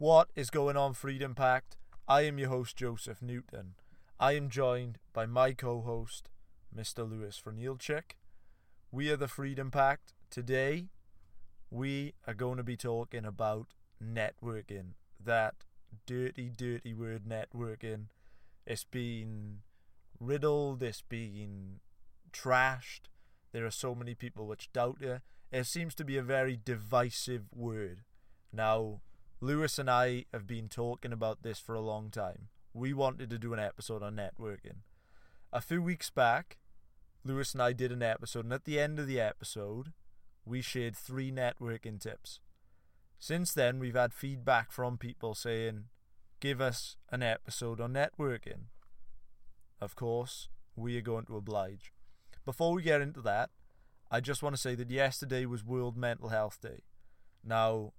What is going on, Freedom Pact? I am your host, Joseph Newton. I am joined by my co host, Mr. Lewis Frenilchik. We are the Freedom Pact. Today, we are going to be talking about networking. That dirty, dirty word, networking. It's been riddled, it's been trashed. There are so many people which doubt it. It seems to be a very divisive word. Now, Lewis and I have been talking about this for a long time. We wanted to do an episode on networking. A few weeks back, Lewis and I did an episode, and at the end of the episode, we shared three networking tips. Since then, we've had feedback from people saying, give us an episode on networking. Of course, we are going to oblige. Before we get into that, I just want to say that yesterday was World Mental Health Day. Now,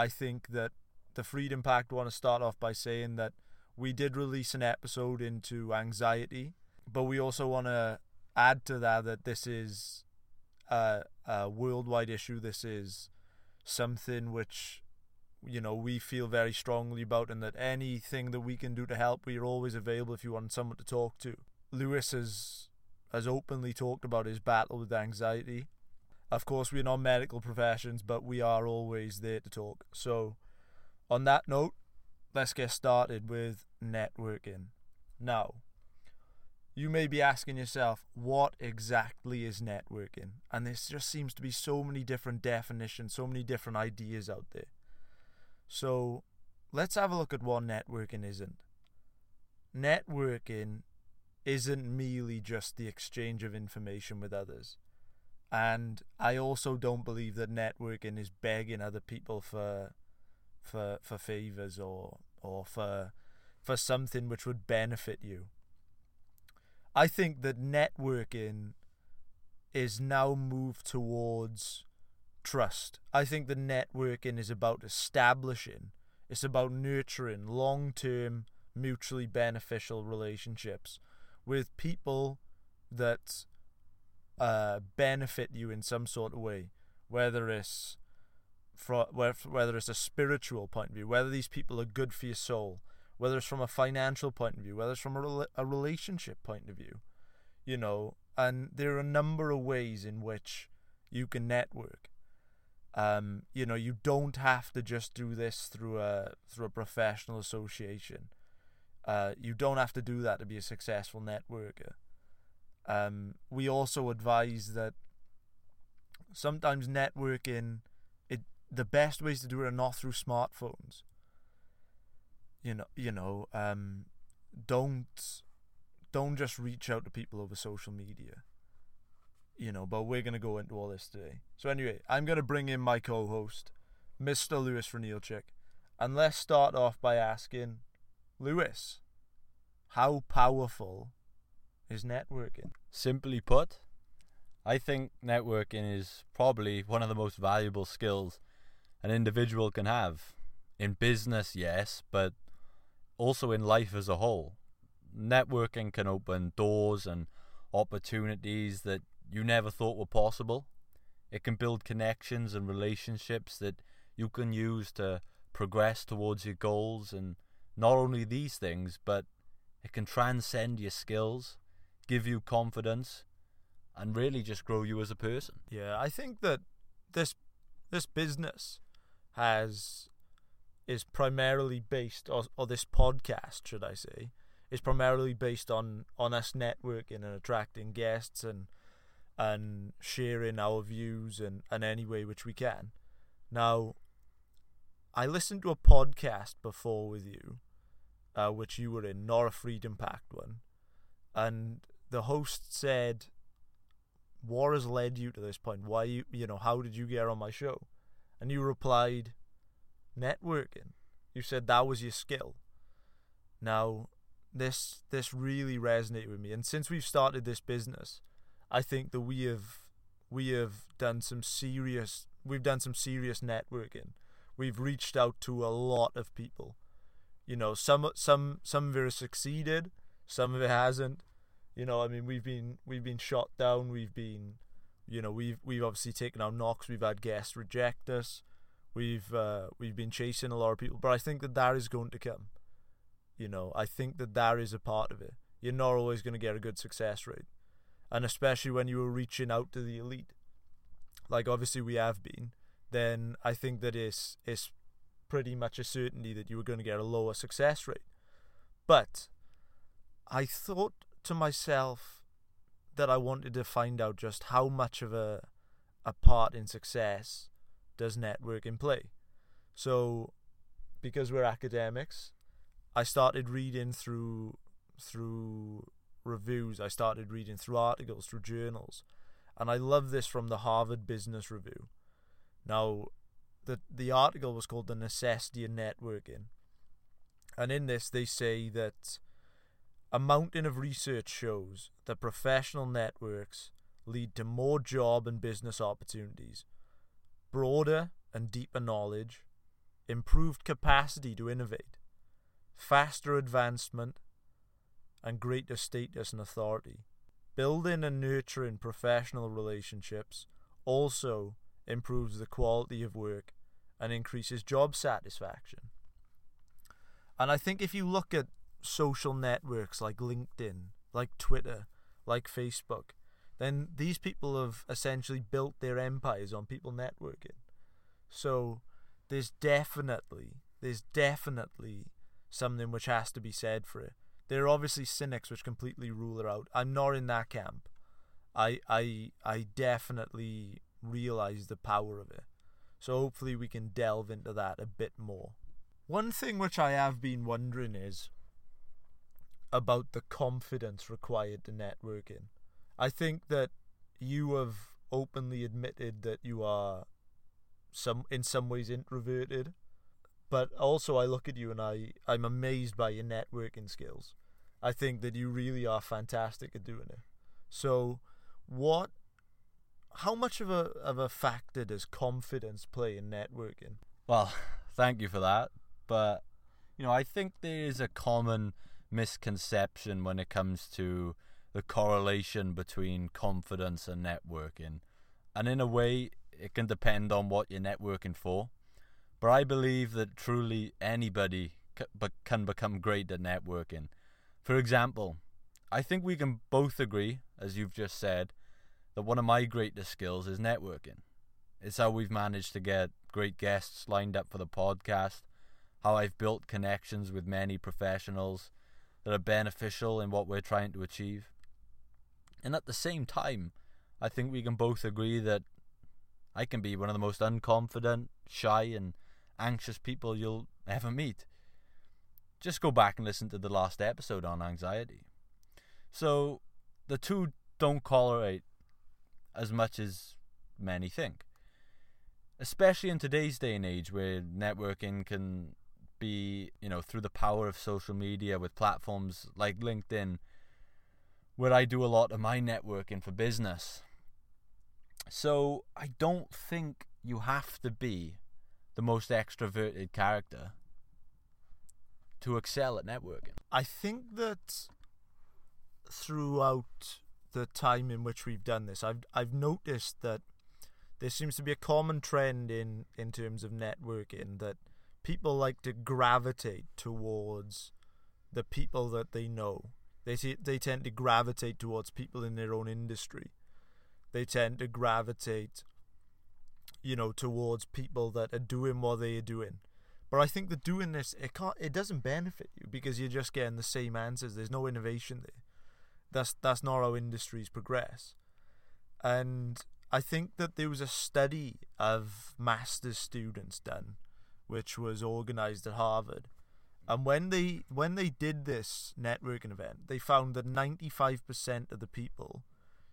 I think that the Freedom Pact want to start off by saying that we did release an episode into anxiety, but we also want to add to that that this is a, a worldwide issue. This is something which you know we feel very strongly about, and that anything that we can do to help, we are always available if you want someone to talk to. Lewis has has openly talked about his battle with anxiety. Of course, we're not medical professions, but we are always there to talk. So, on that note, let's get started with networking. Now, you may be asking yourself, what exactly is networking? And there just seems to be so many different definitions, so many different ideas out there. So, let's have a look at what networking isn't. Networking isn't merely just the exchange of information with others. And I also don't believe that networking is begging other people for for for favors or or for for something which would benefit you. I think that networking is now moved towards trust. I think the networking is about establishing, it's about nurturing long term, mutually beneficial relationships with people that uh, benefit you in some sort of way, whether it's from whether it's a spiritual point of view, whether these people are good for your soul, whether it's from a financial point of view, whether it's from a, a relationship point of view, you know, and there are a number of ways in which you can network. Um, you know, you don't have to just do this through a through a professional association. Uh, you don't have to do that to be a successful networker. Um, we also advise that sometimes networking, it the best ways to do it are not through smartphones. You know, you know, um, don't don't just reach out to people over social media. You know, but we're gonna go into all this today. So anyway, I'm gonna bring in my co-host, Mr. Lewis Frenilchik, and let's start off by asking Lewis, how powerful is networking? Simply put, I think networking is probably one of the most valuable skills an individual can have. In business, yes, but also in life as a whole. Networking can open doors and opportunities that you never thought were possible. It can build connections and relationships that you can use to progress towards your goals and not only these things, but it can transcend your skills, give you confidence, and really just grow you as a person. Yeah, I think that this this business has is primarily based or, or this podcast, should I say, is primarily based on on us networking and attracting guests and and sharing our views and, and any way which we can. Now, I listened to a podcast before with you uh, which you were in, nor a Freedom Pact one. And the host said, "What has led you to this point? Why you, you know, how did you get on my show?" And you replied, "Networking." You said that was your skill. Now, this this really resonated with me, and since we've started this business, I think that we have we have done some serious we've done some serious networking. We've reached out to a lot of people you know, some some some of it has succeeded, some of it hasn't. You know, I mean, we've been we've been shot down. We've been, you know, we've we've obviously taken our knocks. We've had guests reject us. We've uh, we've been chasing a lot of people, but I think that that is going to come. You know, I think that that is a part of it. You're not always going to get a good success rate, and especially when you are reaching out to the elite, like obviously we have been. Then I think that it's it's pretty much a certainty that you were going to get a lower success rate. But I thought to myself that I wanted to find out just how much of a a part in success does networking play. So because we're academics, I started reading through through reviews, I started reading through articles, through journals. And I love this from the Harvard Business Review. Now, the the article was called The Necessity of Networking. And in this they say that a mountain of research shows that professional networks lead to more job and business opportunities, broader and deeper knowledge, improved capacity to innovate, faster advancement, and greater status and authority. Building and nurturing professional relationships also improves the quality of work and increases job satisfaction. And I think if you look at social networks like LinkedIn, like Twitter, like Facebook, then these people have essentially built their empires on people networking. So there's definitely, there's definitely something which has to be said for it. There are obviously cynics which completely rule it out. I'm not in that camp. I I I definitely realize the power of it. So hopefully we can delve into that a bit more. One thing which I have been wondering is about the confidence required to networking. I think that you have openly admitted that you are some in some ways introverted, but also I look at you and I I'm amazed by your networking skills. I think that you really are fantastic at doing it. So, what how much of a of a factor does confidence play in networking? Well, thank you for that, but you know, I think there is a common misconception when it comes to the correlation between confidence and networking. And in a way, it can depend on what you're networking for. But I believe that truly anybody can become great at networking. For example, I think we can both agree, as you've just said, that one of my greatest skills is networking. It's how we've managed to get great guests lined up for the podcast, how I've built connections with many professionals that are beneficial in what we're trying to achieve. And at the same time, I think we can both agree that I can be one of the most unconfident, shy, and anxious people you'll ever meet. Just go back and listen to the last episode on anxiety. So, the two don't correlate as much as many think. Especially in today's day and age where networking can be, you know, through the power of social media with platforms like LinkedIn, where I do a lot of my networking for business. So I don't think you have to be the most extroverted character to excel at networking. I think that throughout the time in which we've done this, I've I've noticed that there seems to be a common trend in in terms of networking that people like to gravitate towards the people that they know. They see, they tend to gravitate towards people in their own industry. They tend to gravitate, you know, towards people that are doing what they are doing. But I think that doing this, it can't, it doesn't benefit you because you're just getting the same answers. There's no innovation there. That's that's not how industries progress. And I think that there was a study of master's students done, which was organized at Harvard. And when they when they did this networking event, they found that 95% of the people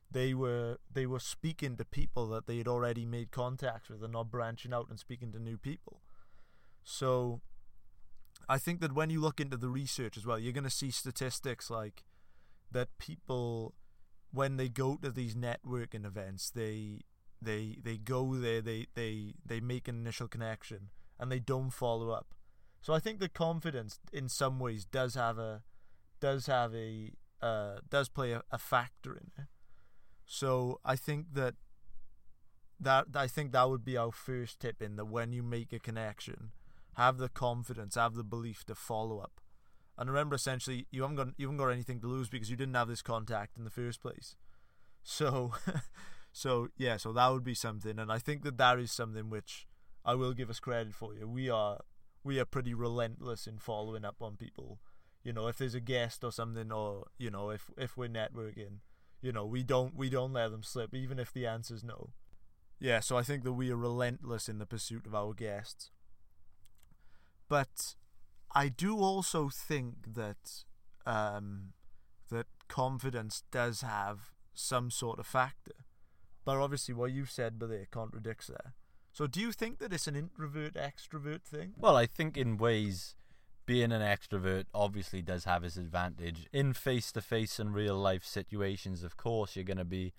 they were they were speaking to people that they had already made contacts with and not branching out and speaking to new people. So I think that when you look into the research as well, you're going to see statistics like that people when they go to these networking events, they they they go there, they they they make an initial connection and they don't follow up. So I think the confidence in some ways does have a does have a uh, does play a, a factor in it. So I think that that I think that would be our first tip in that when you make a connection, have the confidence, have the belief to follow up. And remember, essentially, you haven't got you haven't got anything to lose because you didn't have this contact in the first place. So, so yeah, so that would be something, and I think that that is something which I will give us credit for. You, we are we are pretty relentless in following up on people. You know, if there's a guest or something, or you know, if if we're networking, you know, we don't we don't let them slip, even if the answer's no. Yeah, so I think that we are relentless in the pursuit of our guests. But I do also think that um, that confidence does have some sort of factor. But obviously, what you've said, but it contradicts that. So, do you think that it's an introvert extrovert thing? Well, I think in ways, being an extrovert obviously does have its advantage. In face to face and real life situations, of course, you're going to be,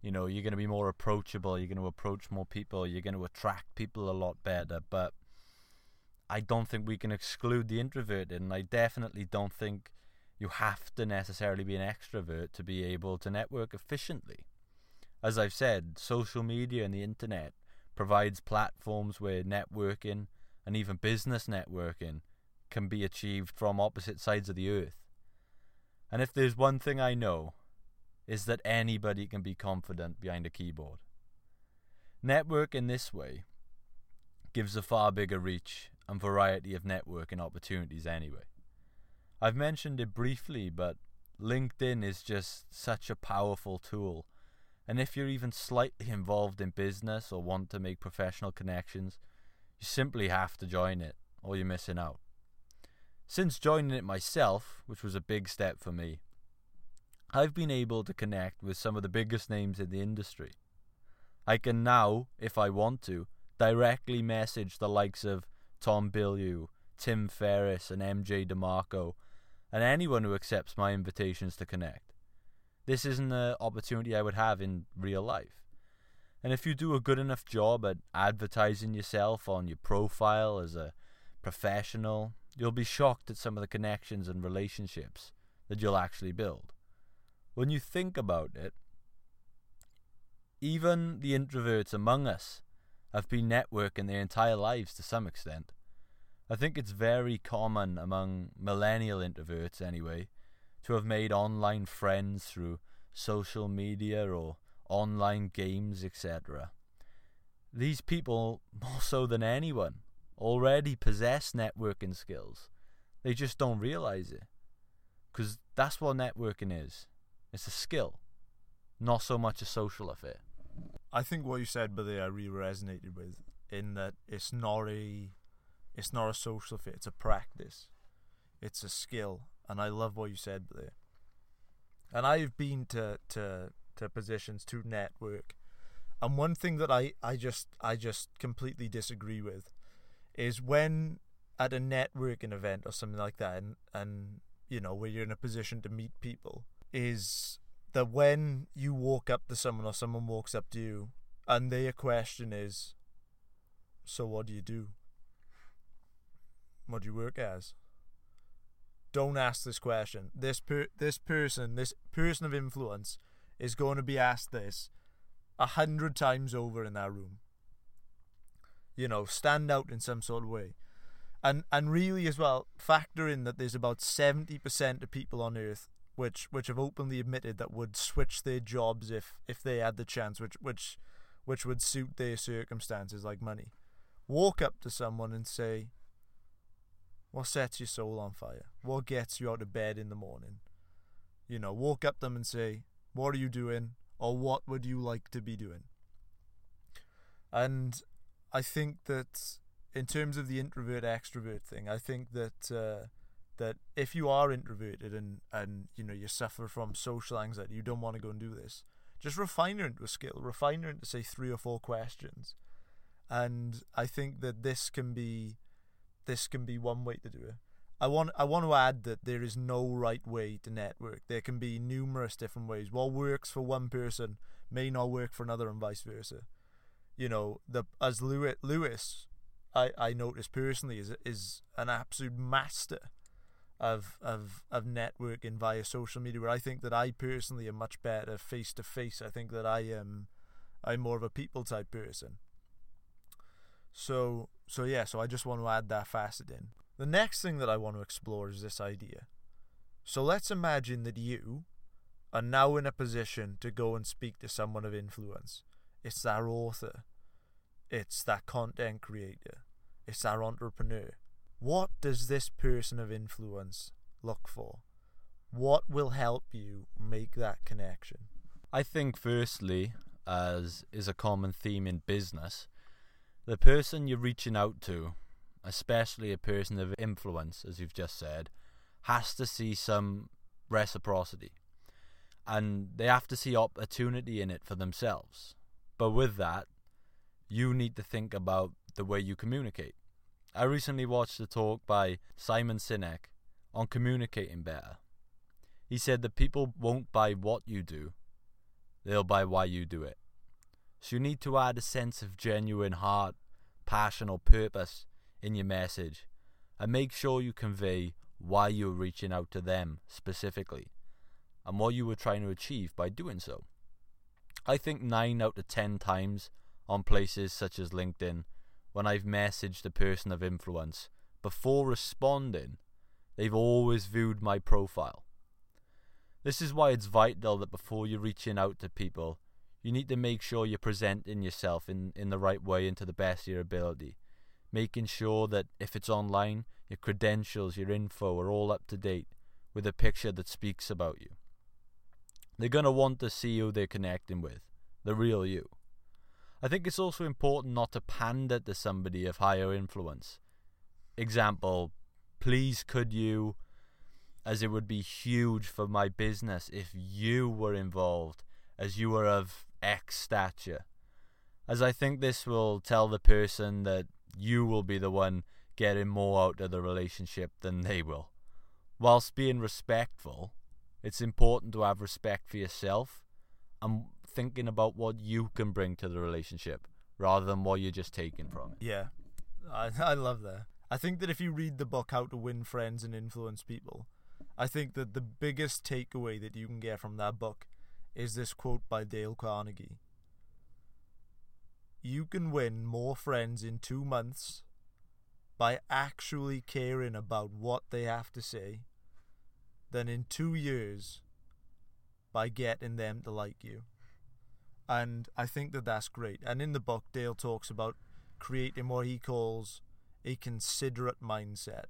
you know, you're going to be more approachable. You're going to approach more people. You're going to attract people a lot better. But I don't think we can exclude the introverted, and I definitely don't think you have to necessarily be an extrovert to be able to network efficiently. As I've said, social media and the internet provides platforms where networking and even business networking can be achieved from opposite sides of the earth. And if there's one thing I know, is that anybody can be confident behind a keyboard. Network in this way gives a far bigger reach and variety of networking opportunities anyway. I've mentioned it briefly, but LinkedIn is just such a powerful tool. And if you're even slightly involved in business or want to make professional connections, you simply have to join it or you're missing out. Since joining it myself, which was a big step for me, I've been able to connect with some of the biggest names in the industry. I can now, if I want to, directly message the likes of Tom Bilyeu, Tim Ferriss, and MJ DeMarco, and anyone who accepts my invitations to connect. This isn't an opportunity I would have in real life. And if you do a good enough job at advertising yourself on your profile as a professional, you'll be shocked at some of the connections and relationships that you'll actually build. When you think about it, even the introverts among us have been networking their entire lives to some extent. I think it's very common among millennial introverts, anyway, to have made online friends through social media or online games, etc. These people, more so than anyone, already possess networking skills. They just don't realize it. Because that's what networking is it's a skill, not so much a social affair. I think what you said, but I really resonated with in that it's not a it's not a social fit, it's a practice. It's a skill. And I love what you said there. And I've been to, to to positions to network. And one thing that I, I just I just completely disagree with is when at a networking event or something like that and, and you know, where you're in a position to meet people, is that when you walk up to someone or someone walks up to you and their question is, So what do you do? What do you work as? Don't ask this question. This per- this person, this person of influence, is going to be asked this a hundred times over in that room. You know, stand out in some sort of way. And and really as well, factor in that there's about seventy percent of people on earth which which have openly admitted that would switch their jobs if if they had the chance, which which which would suit their circumstances, like money. Walk up to someone and say, "What sets your soul on fire? What gets you out of bed in the morning?" You know, walk up them and say, "What are you doing?" or "What would you like to be doing?" And I think that in terms of the introvert extrovert thing, I think that. Uh, that if you are introverted and and you know you suffer from social anxiety, you don't want to go and do this. Just refine it into a skill. Refine it into say three or four questions, and I think that this can be this can be one way to do it. I want I want to add that there is no right way to network. There can be numerous different ways. What works for one person may not work for another, and vice versa. You know, the as Lewis, Lewis I I noticed personally is is an absolute master of of of networking via social media where I think that I personally am much better face to face. I think that I am I'm more of a people type person. So so yeah, so I just want to add that facet in. The next thing that I want to explore is this idea. So let's imagine that you are now in a position to go and speak to someone of influence. It's that author. It's that content creator. It's that entrepreneur. What does this person of influence look for? What will help you make that connection? I think, firstly, as is a common theme in business, the person you're reaching out to, especially a person of influence, as you've just said, has to see some reciprocity. And they have to see opportunity in it for themselves. But with that, you need to think about the way you communicate. I recently watched a talk by Simon Sinek on communicating better. He said that people won't buy what you do, they'll buy why you do it. So you need to add a sense of genuine heart, passion, or purpose in your message and make sure you convey why you're reaching out to them specifically and what you were trying to achieve by doing so. I think 9 out of 10 times on places such as LinkedIn, when I've messaged a person of influence, before responding, they've always viewed my profile. This is why it's vital that before you're reaching out to people, you need to make sure you're presenting yourself in, in the right way and to the best of your ability. Making sure that if it's online, your credentials, your info are all up to date with a picture that speaks about you. They're going to want to see who they're connecting with, the real you. I think it's also important not to pander to somebody of higher influence. Example, please could you, as it would be huge for my business if you were involved, as you were of X stature. As I think this will tell the person that you will be the one getting more out of the relationship than they will. Whilst being respectful, it's important to have respect for yourself and thinking about what you can bring to the relationship rather than what you're just taking from it. Yeah, I, I love that. I think that if you read the book How to Win Friends and Influence People, I think that the biggest takeaway that you can get from that book is this quote by Dale Carnegie. You can win more friends in two months by actually caring about what they have to say than in two years by getting them to like you. And I think that that's great. And in the book, Dale talks about creating what he calls a considerate mindset.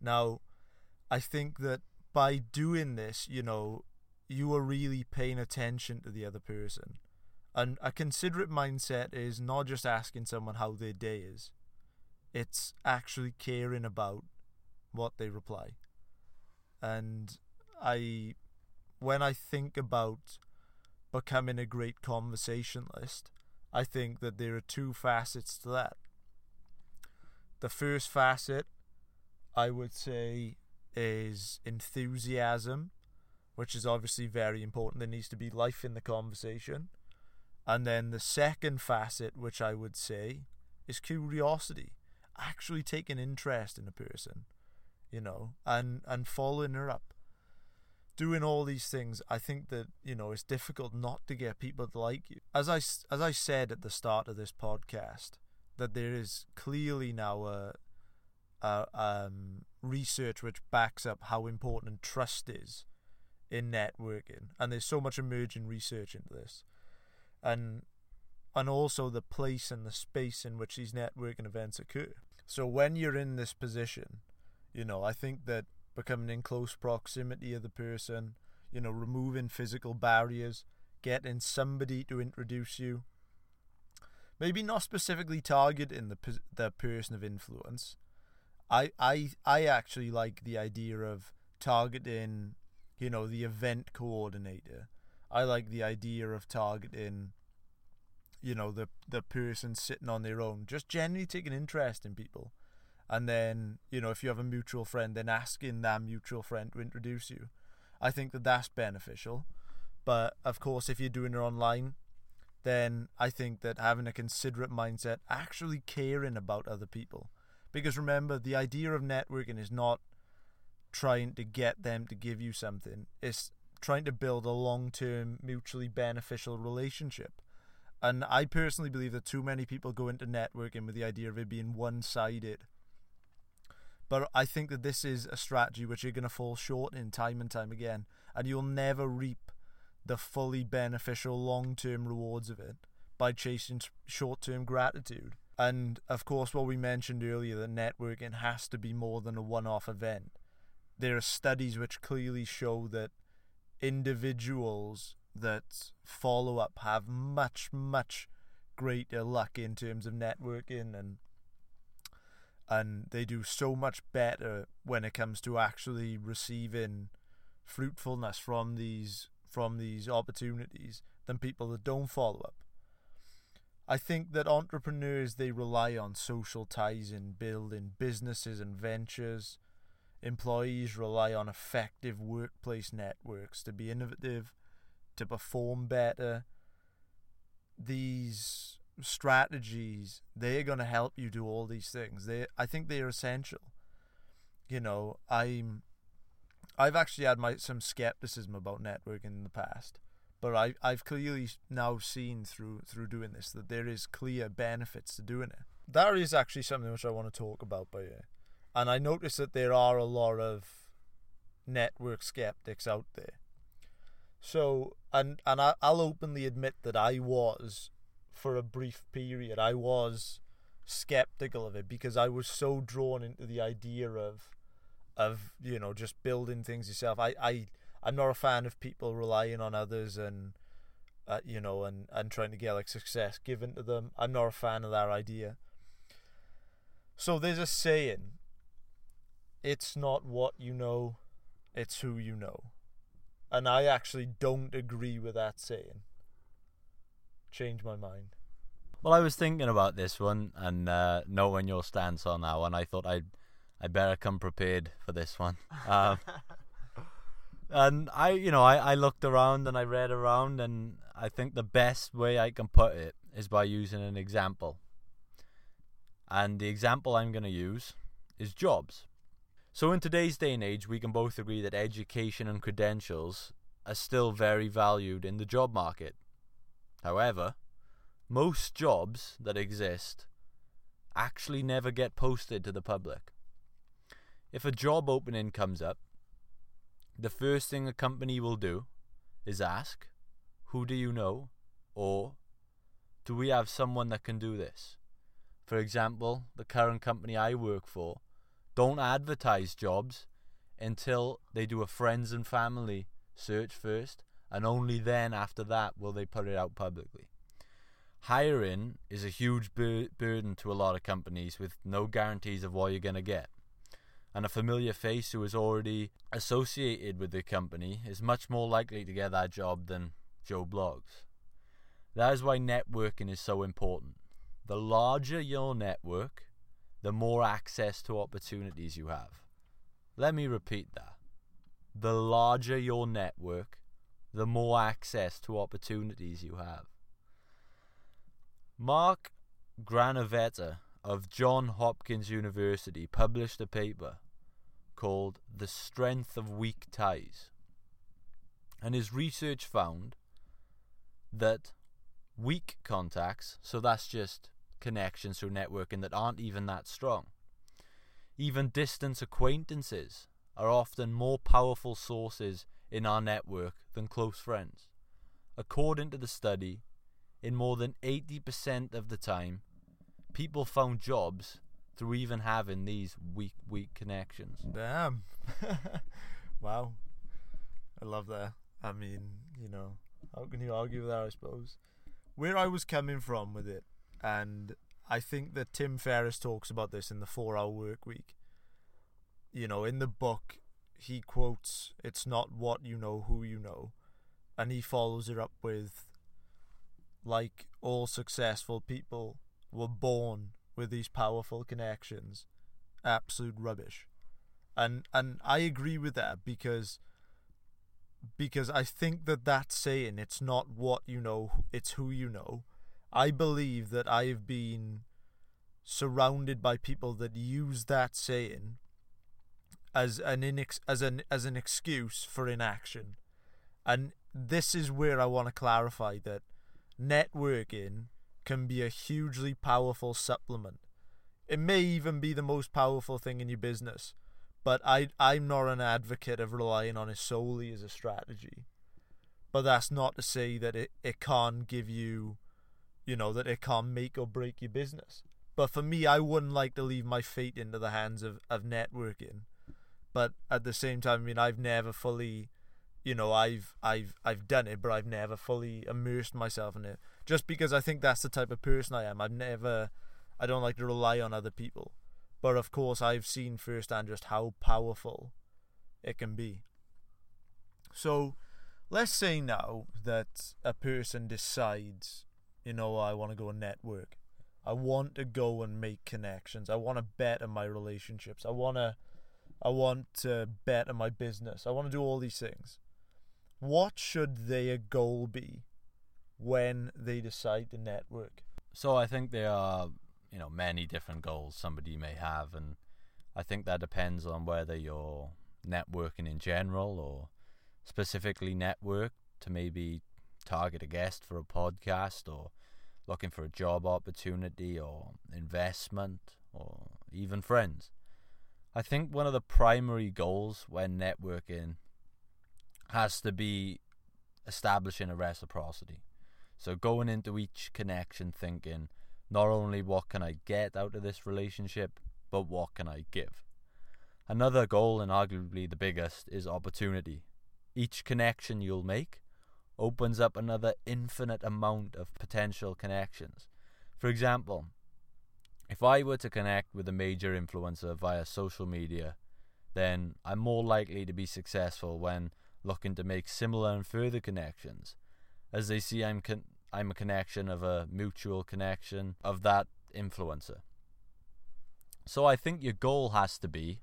Now, I think that by doing this, you know, you are really paying attention to the other person. And a considerate mindset is not just asking someone how their day is, it's actually caring about what they reply. And I, when I think about becoming a great conversationalist, I think that there are two facets to that. The first facet, I would say, is enthusiasm, which is obviously very important. There needs to be life in the conversation. And then the second facet, which I would say, is curiosity. Actually taking interest in a person, you know, and, and following her up. Doing all these things, I think that, you know, it's difficult not to get people to like you. As I, as I said at the start of this podcast, that there is clearly now a, a um, research which backs up how important trust is in networking, and there's so much emerging research into this, and and also the place and the space in which these networking events occur. So when you're in this position, you know, I think that becoming in close proximity of the person, you know, removing physical barriers, getting somebody to introduce you, maybe not specifically targeting the the person of influence. I I I actually like the idea of targeting you know, the event coordinator. I like the idea of targeting, you know, the the person sitting on their own, just generally taking interest in people. And then, you know, if you have a mutual friend, then asking that mutual friend to introduce you. I think that that's beneficial. But of course, if you're doing it online, then I think that having a considerate mindset, actually caring about other people. Because remember, the idea of networking is not trying to get them to give you something. It's trying to build a long term, mutually beneficial relationship. And I personally believe that too many people go into networking with the idea of it being one sided. But I think that this is a strategy which you're going to fall short in time and time again, and you'll never reap the fully beneficial long term rewards of it by chasing short term gratitude. And of course, what we mentioned earlier that networking has to be more than a one off event. There are studies which clearly show that individuals that follow up have much, much greater luck in terms of networking and and they do so much better when it comes to actually receiving fruitfulness from these from these opportunities than people that don't follow up. I think that entrepreneurs they rely on social ties in building businesses and ventures. Employees rely on effective workplace networks to be innovative, to perform better. These strategies they're going to help you do all these things. They I think they are essential. You know, I'm I've actually had my some skepticism about networking in the past but I I've clearly now seen through through doing this that there is clear benefits to doing it. That is actually something which I want to talk about by you. And I notice that there are a lot of network skeptics out there. So and and I, I'll openly admit that I was for a brief period I was skeptical of it because I was so drawn into the idea of of you know just building things yourself. I I I'm not a fan of people relying on others and uh, you know and and trying to get like success given to them. I'm not a fan of that idea. So there's a saying. It's not what you know, it's who you know. And I actually don't agree with that saying. Change my mind. Well, I was thinking about this one and uh, knowing your stance on that one, I thought I'd I better come prepared for this one. Um, and I, you know, I, I looked around and I read around, and I think the best way I can put it is by using an example. And the example I'm going to use is jobs. So, in today's day and age, we can both agree that education and credentials are still very valued in the job market. However, most jobs that exist actually never get posted to the public. If a job opening comes up, the first thing a company will do is ask, Who do you know? or Do we have someone that can do this? For example, the current company I work for don't advertise jobs until they do a friends and family search first, and only then after that will they put it out publicly. Hiring is a huge bur- burden to a lot of companies with no guarantees of what you're going to get and a familiar face who is already associated with the company is much more likely to get that job than Joe Bloggs. That is why networking is so important. The larger your network, the more access to opportunities you have. Let me repeat that. The larger your network, the more access to opportunities you have. Mark Granovetter of John Hopkins University published a paper called The Strength of Weak Ties. And his research found that weak contacts, so that's just connections through networking that aren't even that strong, even distance acquaintances are often more powerful sources in our network than close friends. According to the study, in more than 80% of the time, people found jobs through even having these weak, weak connections. Damn. wow. I love that. I mean, you know, how can you argue with that, I suppose? Where I was coming from with it, and I think that Tim Ferriss talks about this in the four hour work week. You know, in the book, he quotes, It's not what you know, who you know. And he follows it up with, like all successful people were born with these powerful connections absolute rubbish and and I agree with that because because I think that that saying it's not what you know it's who you know I believe that I have been surrounded by people that use that saying as an inex- as an as an excuse for inaction and this is where I want to clarify that networking can be a hugely powerful supplement. It may even be the most powerful thing in your business, but I I'm not an advocate of relying on it solely as a strategy. But that's not to say that it, it can't give you you know, that it can't make or break your business. But for me I wouldn't like to leave my fate into the hands of, of networking. But at the same time, I mean I've never fully you know, I've I've I've done it, but I've never fully immersed myself in it. Just because I think that's the type of person I am. I've never I don't like to rely on other people. But of course I've seen firsthand just how powerful it can be. So let's say now that a person decides, you know, I want to go and network. I want to go and make connections. I want to better my relationships. I want to I want to better my business. I want to do all these things what should their goal be when they decide to network? So I think there are, you know, many different goals somebody may have, and I think that depends on whether you're networking in general or specifically network to maybe target a guest for a podcast or looking for a job opportunity or investment or even friends. I think one of the primary goals when networking has to be establishing a reciprocity. So going into each connection thinking not only what can I get out of this relationship, but what can I give. Another goal, and arguably the biggest, is opportunity. Each connection you'll make opens up another infinite amount of potential connections. For example, if I were to connect with a major influencer via social media, then I'm more likely to be successful when looking to make similar and further connections, as they see I'm con- I'm a connection of a mutual connection of that influencer. So I think your goal has to be,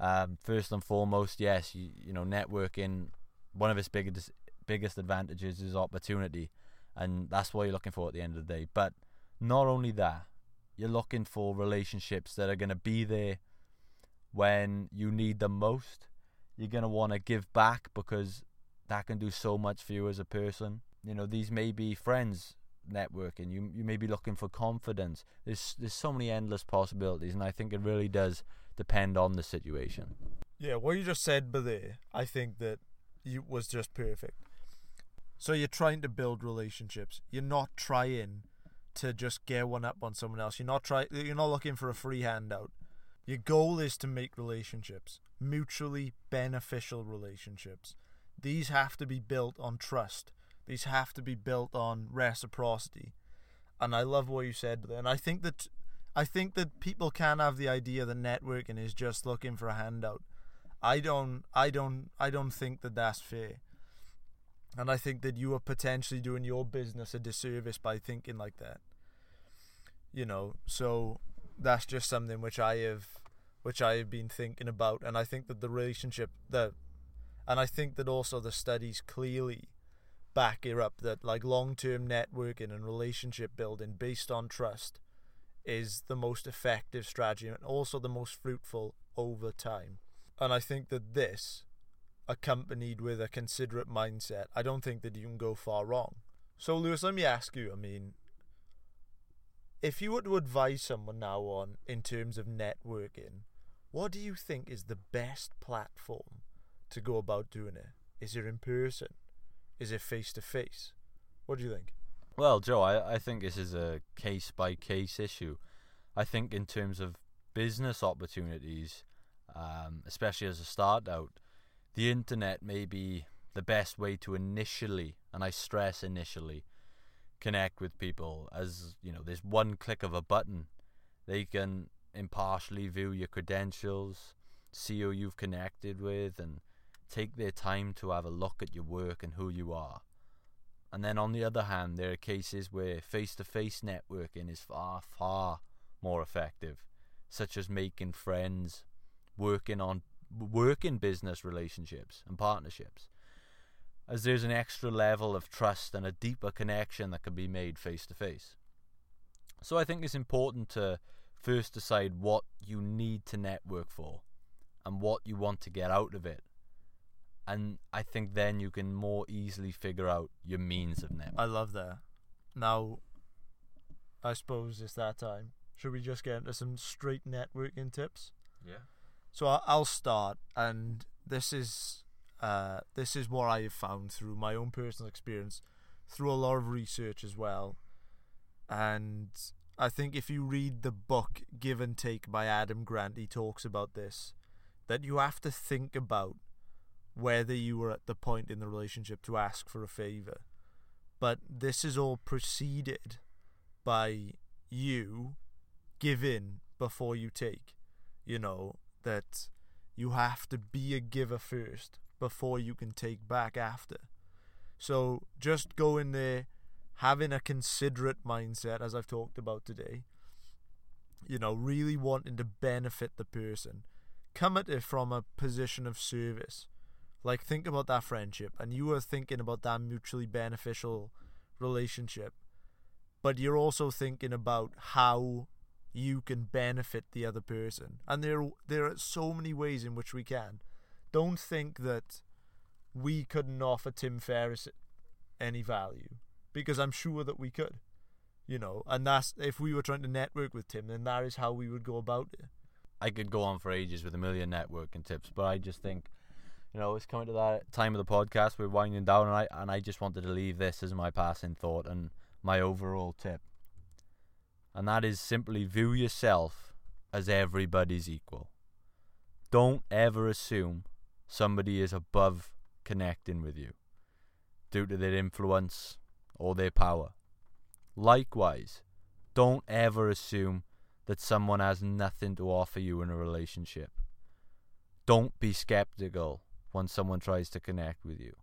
um, first and foremost, yes, you, you know, networking. One of its biggest biggest advantages is opportunity, and that's what you're looking for at the end of the day. But not only that, you're looking for relationships that are going to be there when you need them most you're going to want to give back because that can do so much for you as a person. You know, these may be friends networking. You you may be looking for confidence. There's there's so many endless possibilities, and I think it really does depend on the situation. Yeah, what you just said, but there, I think that you was just perfect. So you're trying to build relationships. You're not trying to just get one up on someone else. You're not try. You're not looking for a free handout. Your goal is to make relationships mutually beneficial relationships. These have to be built on trust. These have to be built on reciprocity. And I love what you said And I think that I think that people can have the idea that networking is just looking for a handout. I don't I don't I don't think that that's fair. And I think that you are potentially doing your business a disservice by thinking like that. You know, so that's just something which I have which I have been thinking about, and I think that the relationship that, and I think that also the studies clearly back it up that like long term networking and relationship building based on trust is the most effective strategy and also the most fruitful over time. And I think that this, accompanied with a considerate mindset, I don't think that you can go far wrong. So, Lewis, let me ask you I mean, if you were to advise someone now on in terms of networking, what do you think is the best platform to go about doing it? Is it in person? Is it face to face? What do you think? Well, Joe, I, I think this is a case by case issue. I think in terms of business opportunities, um, especially as a start out, the internet may be the best way to initially, and I stress initially, connect with people. As you know, there's one click of a button, they can impartially view your credentials, see who you've connected with, and take their time to have a look at your work and who you are. And then on the other hand, there are cases where face to face networking is far, far more effective, such as making friends, working on working business relationships and partnerships. As there's an extra level of trust and a deeper connection that can be made face to face. So I think it's important to first decide what you need to network for and what you want to get out of it. And I think then you can more easily figure out your means of network. I love that. now, I suppose it's that time. Should we just get into some straight networking tips? Yeah. So I'll start, and this is uh, this is what I have found through my own personal experience, through a lot of research as well, and I think if you read the book Give and Take by Adam Grant, he talks about this, that you have to think about whether you were at the point in the relationship to ask for a favor, but this is all preceded by you give in before you take. You know that you have to be a giver first before you can take back after. So just go in there having a considerate mindset, as I've talked about today. You know, really wanting to benefit the person. Come at it from a position of service. Like, think about that friendship, and you are thinking about that mutually beneficial relationship, but you're also thinking about how you can benefit the other person. And there, there are so many ways in which we can. Don't think that we couldn't offer Tim Ferriss any value because I'm sure that we could, you know. And that's if we were trying to network with Tim, then that is how we would go about it. I could go on for ages with a million networking tips, but I just think, you know, it's coming to that time of the podcast. We're winding down, and I and I just wanted to leave this as my passing thought and my overall tip, and that is simply view yourself as everybody's equal. Don't ever assume somebody is above connecting with you due to their influence or their power. Likewise, don't ever assume that someone has nothing to offer you in a relationship. Don't be skeptical when someone tries to connect with you.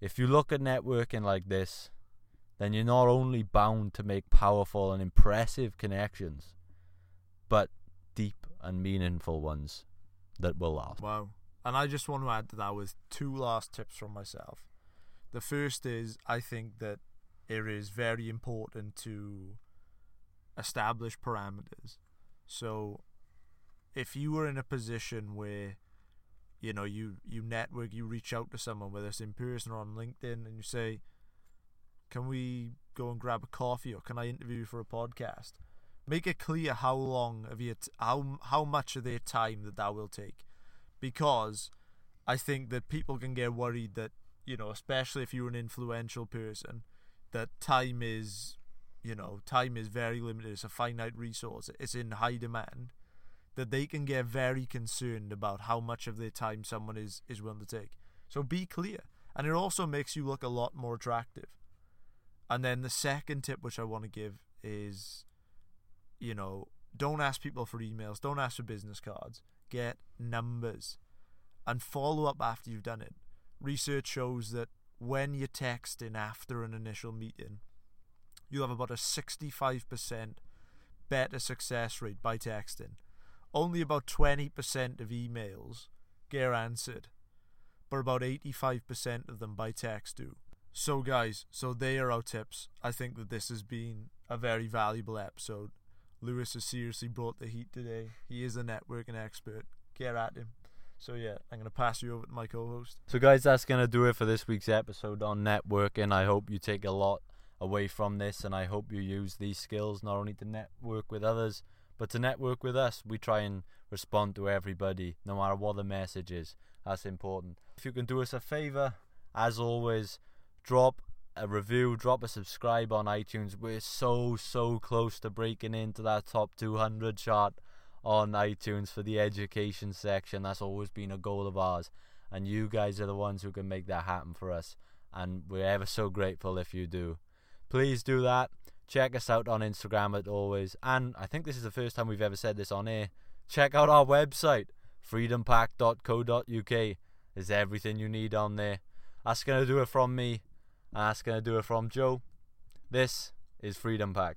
If you look at networking like this, then you're not only bound to make powerful and impressive connections, but deep and meaningful ones that will last. Wow. And I just want to add to that with two last tips from myself. The first is I think that it is very important to establish parameters. So if you were in a position where you know you you network, you reach out to someone whether it's in person or on LinkedIn and you say, "Can we go and grab a coffee or can I interview you for a podcast?" Make it clear how long of your t- how how much of their time that that will take because I think that people can get worried that you know, especially if you're an influential person, that time is, you know, time is very limited. It's a finite resource. It's in high demand. That they can get very concerned about how much of their time someone is is willing to take. So be clear, and it also makes you look a lot more attractive. And then the second tip, which I want to give, is, you know, don't ask people for emails. Don't ask for business cards. Get numbers, and follow up after you've done it research shows that when you're texting after an initial meeting, you have about a 65% better success rate by texting. Only about 20% of emails get answered, but about 85% of them by text do. So, guys, so they are our tips. I think that this has been a very valuable episode. Lewis has seriously brought the heat today. He is a networking expert. Get at him. So yeah, I'm gonna pass you over to my co-host. So, guys, that's going to do it for this week's episode on networking. I hope you take a lot away from this, and I hope you use these skills not only to network with others, but to network with us. We try and respond to everybody, no matter what the message is. That's important. If you can do us a favor, as always, drop a review, drop a subscribe on iTunes. We're so, so close to breaking into that top 200 chart on iTunes for the education section. That's always been a goal of ours. And you guys are the ones who can make that happen for us. And we're ever so grateful if you do. Please do that. Check us out on Instagram as always. And I think this is the first time we've ever said this on air. Check out our website, freedompack.co.uk. There's everything you need on there. That's going to do it from me. That's going to do it from Joe. This is Freedom Pack.